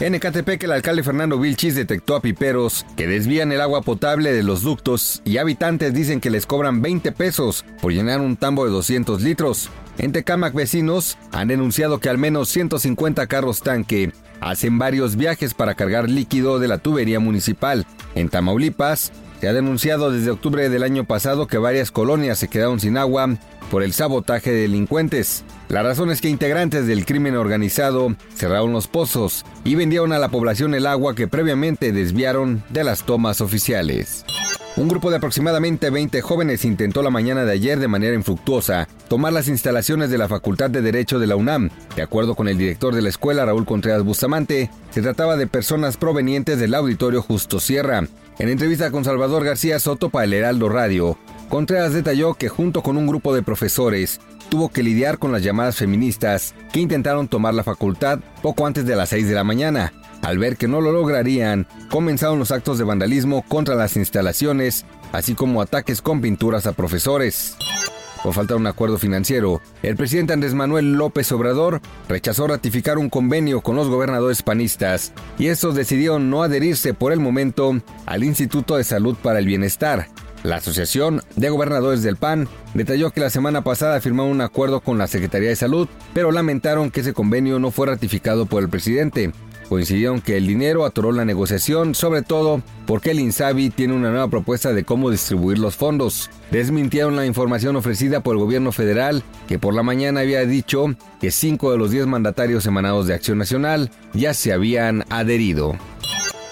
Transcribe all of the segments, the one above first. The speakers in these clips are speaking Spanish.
En Ecatepec, el alcalde Fernando Vilchis detectó a piperos que desvían el agua potable de los ductos y habitantes dicen que les cobran 20 pesos por llenar un tambo de 200 litros. En Tecámac, vecinos han denunciado que al menos 150 carros tanque hacen varios viajes para cargar líquido de la tubería municipal. En Tamaulipas, se ha denunciado desde octubre del año pasado que varias colonias se quedaron sin agua por el sabotaje de delincuentes. La razón es que integrantes del crimen organizado cerraron los pozos y vendieron a la población el agua que previamente desviaron de las tomas oficiales. Un grupo de aproximadamente 20 jóvenes intentó la mañana de ayer de manera infructuosa tomar las instalaciones de la Facultad de Derecho de la UNAM. De acuerdo con el director de la escuela, Raúl Contreras Bustamante, se trataba de personas provenientes del auditorio Justo Sierra. En entrevista con Salvador García Soto para el Heraldo Radio, Contreras detalló que junto con un grupo de profesores tuvo que lidiar con las llamadas feministas que intentaron tomar la facultad poco antes de las 6 de la mañana. Al ver que no lo lograrían, comenzaron los actos de vandalismo contra las instalaciones, así como ataques con pinturas a profesores. Por falta de un acuerdo financiero, el presidente Andrés Manuel López Obrador rechazó ratificar un convenio con los gobernadores panistas y estos decidieron no adherirse por el momento al Instituto de Salud para el Bienestar, la Asociación de Gobernadores del PAN detalló que la semana pasada firmaron un acuerdo con la Secretaría de Salud, pero lamentaron que ese convenio no fue ratificado por el presidente. Coincidieron que el dinero atoró la negociación, sobre todo porque el INSABI tiene una nueva propuesta de cómo distribuir los fondos. Desmintieron la información ofrecida por el gobierno federal, que por la mañana había dicho que cinco de los diez mandatarios emanados de Acción Nacional ya se habían adherido.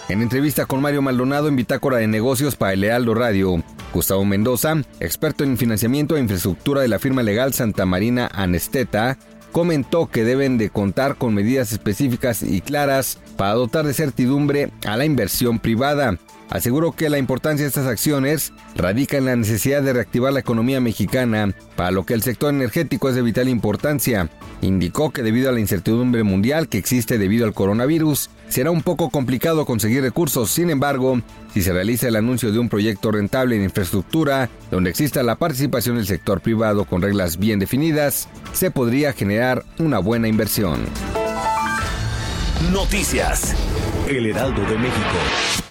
En entrevista con Mario Maldonado en Bitácora de Negocios para el Lealdo Radio, Gustavo Mendoza, experto en financiamiento e infraestructura de la firma legal Santa Marina Anesteta, comentó que deben de contar con medidas específicas y claras para dotar de certidumbre a la inversión privada. Aseguró que la importancia de estas acciones radica en la necesidad de reactivar la economía mexicana, para lo que el sector energético es de vital importancia. Indicó que debido a la incertidumbre mundial que existe debido al coronavirus, será un poco complicado conseguir recursos. Sin embargo, si se realiza el anuncio de un proyecto rentable en infraestructura, donde exista la participación del sector privado con reglas bien definidas, se podría generar una buena inversión. Noticias. El Heraldo de México.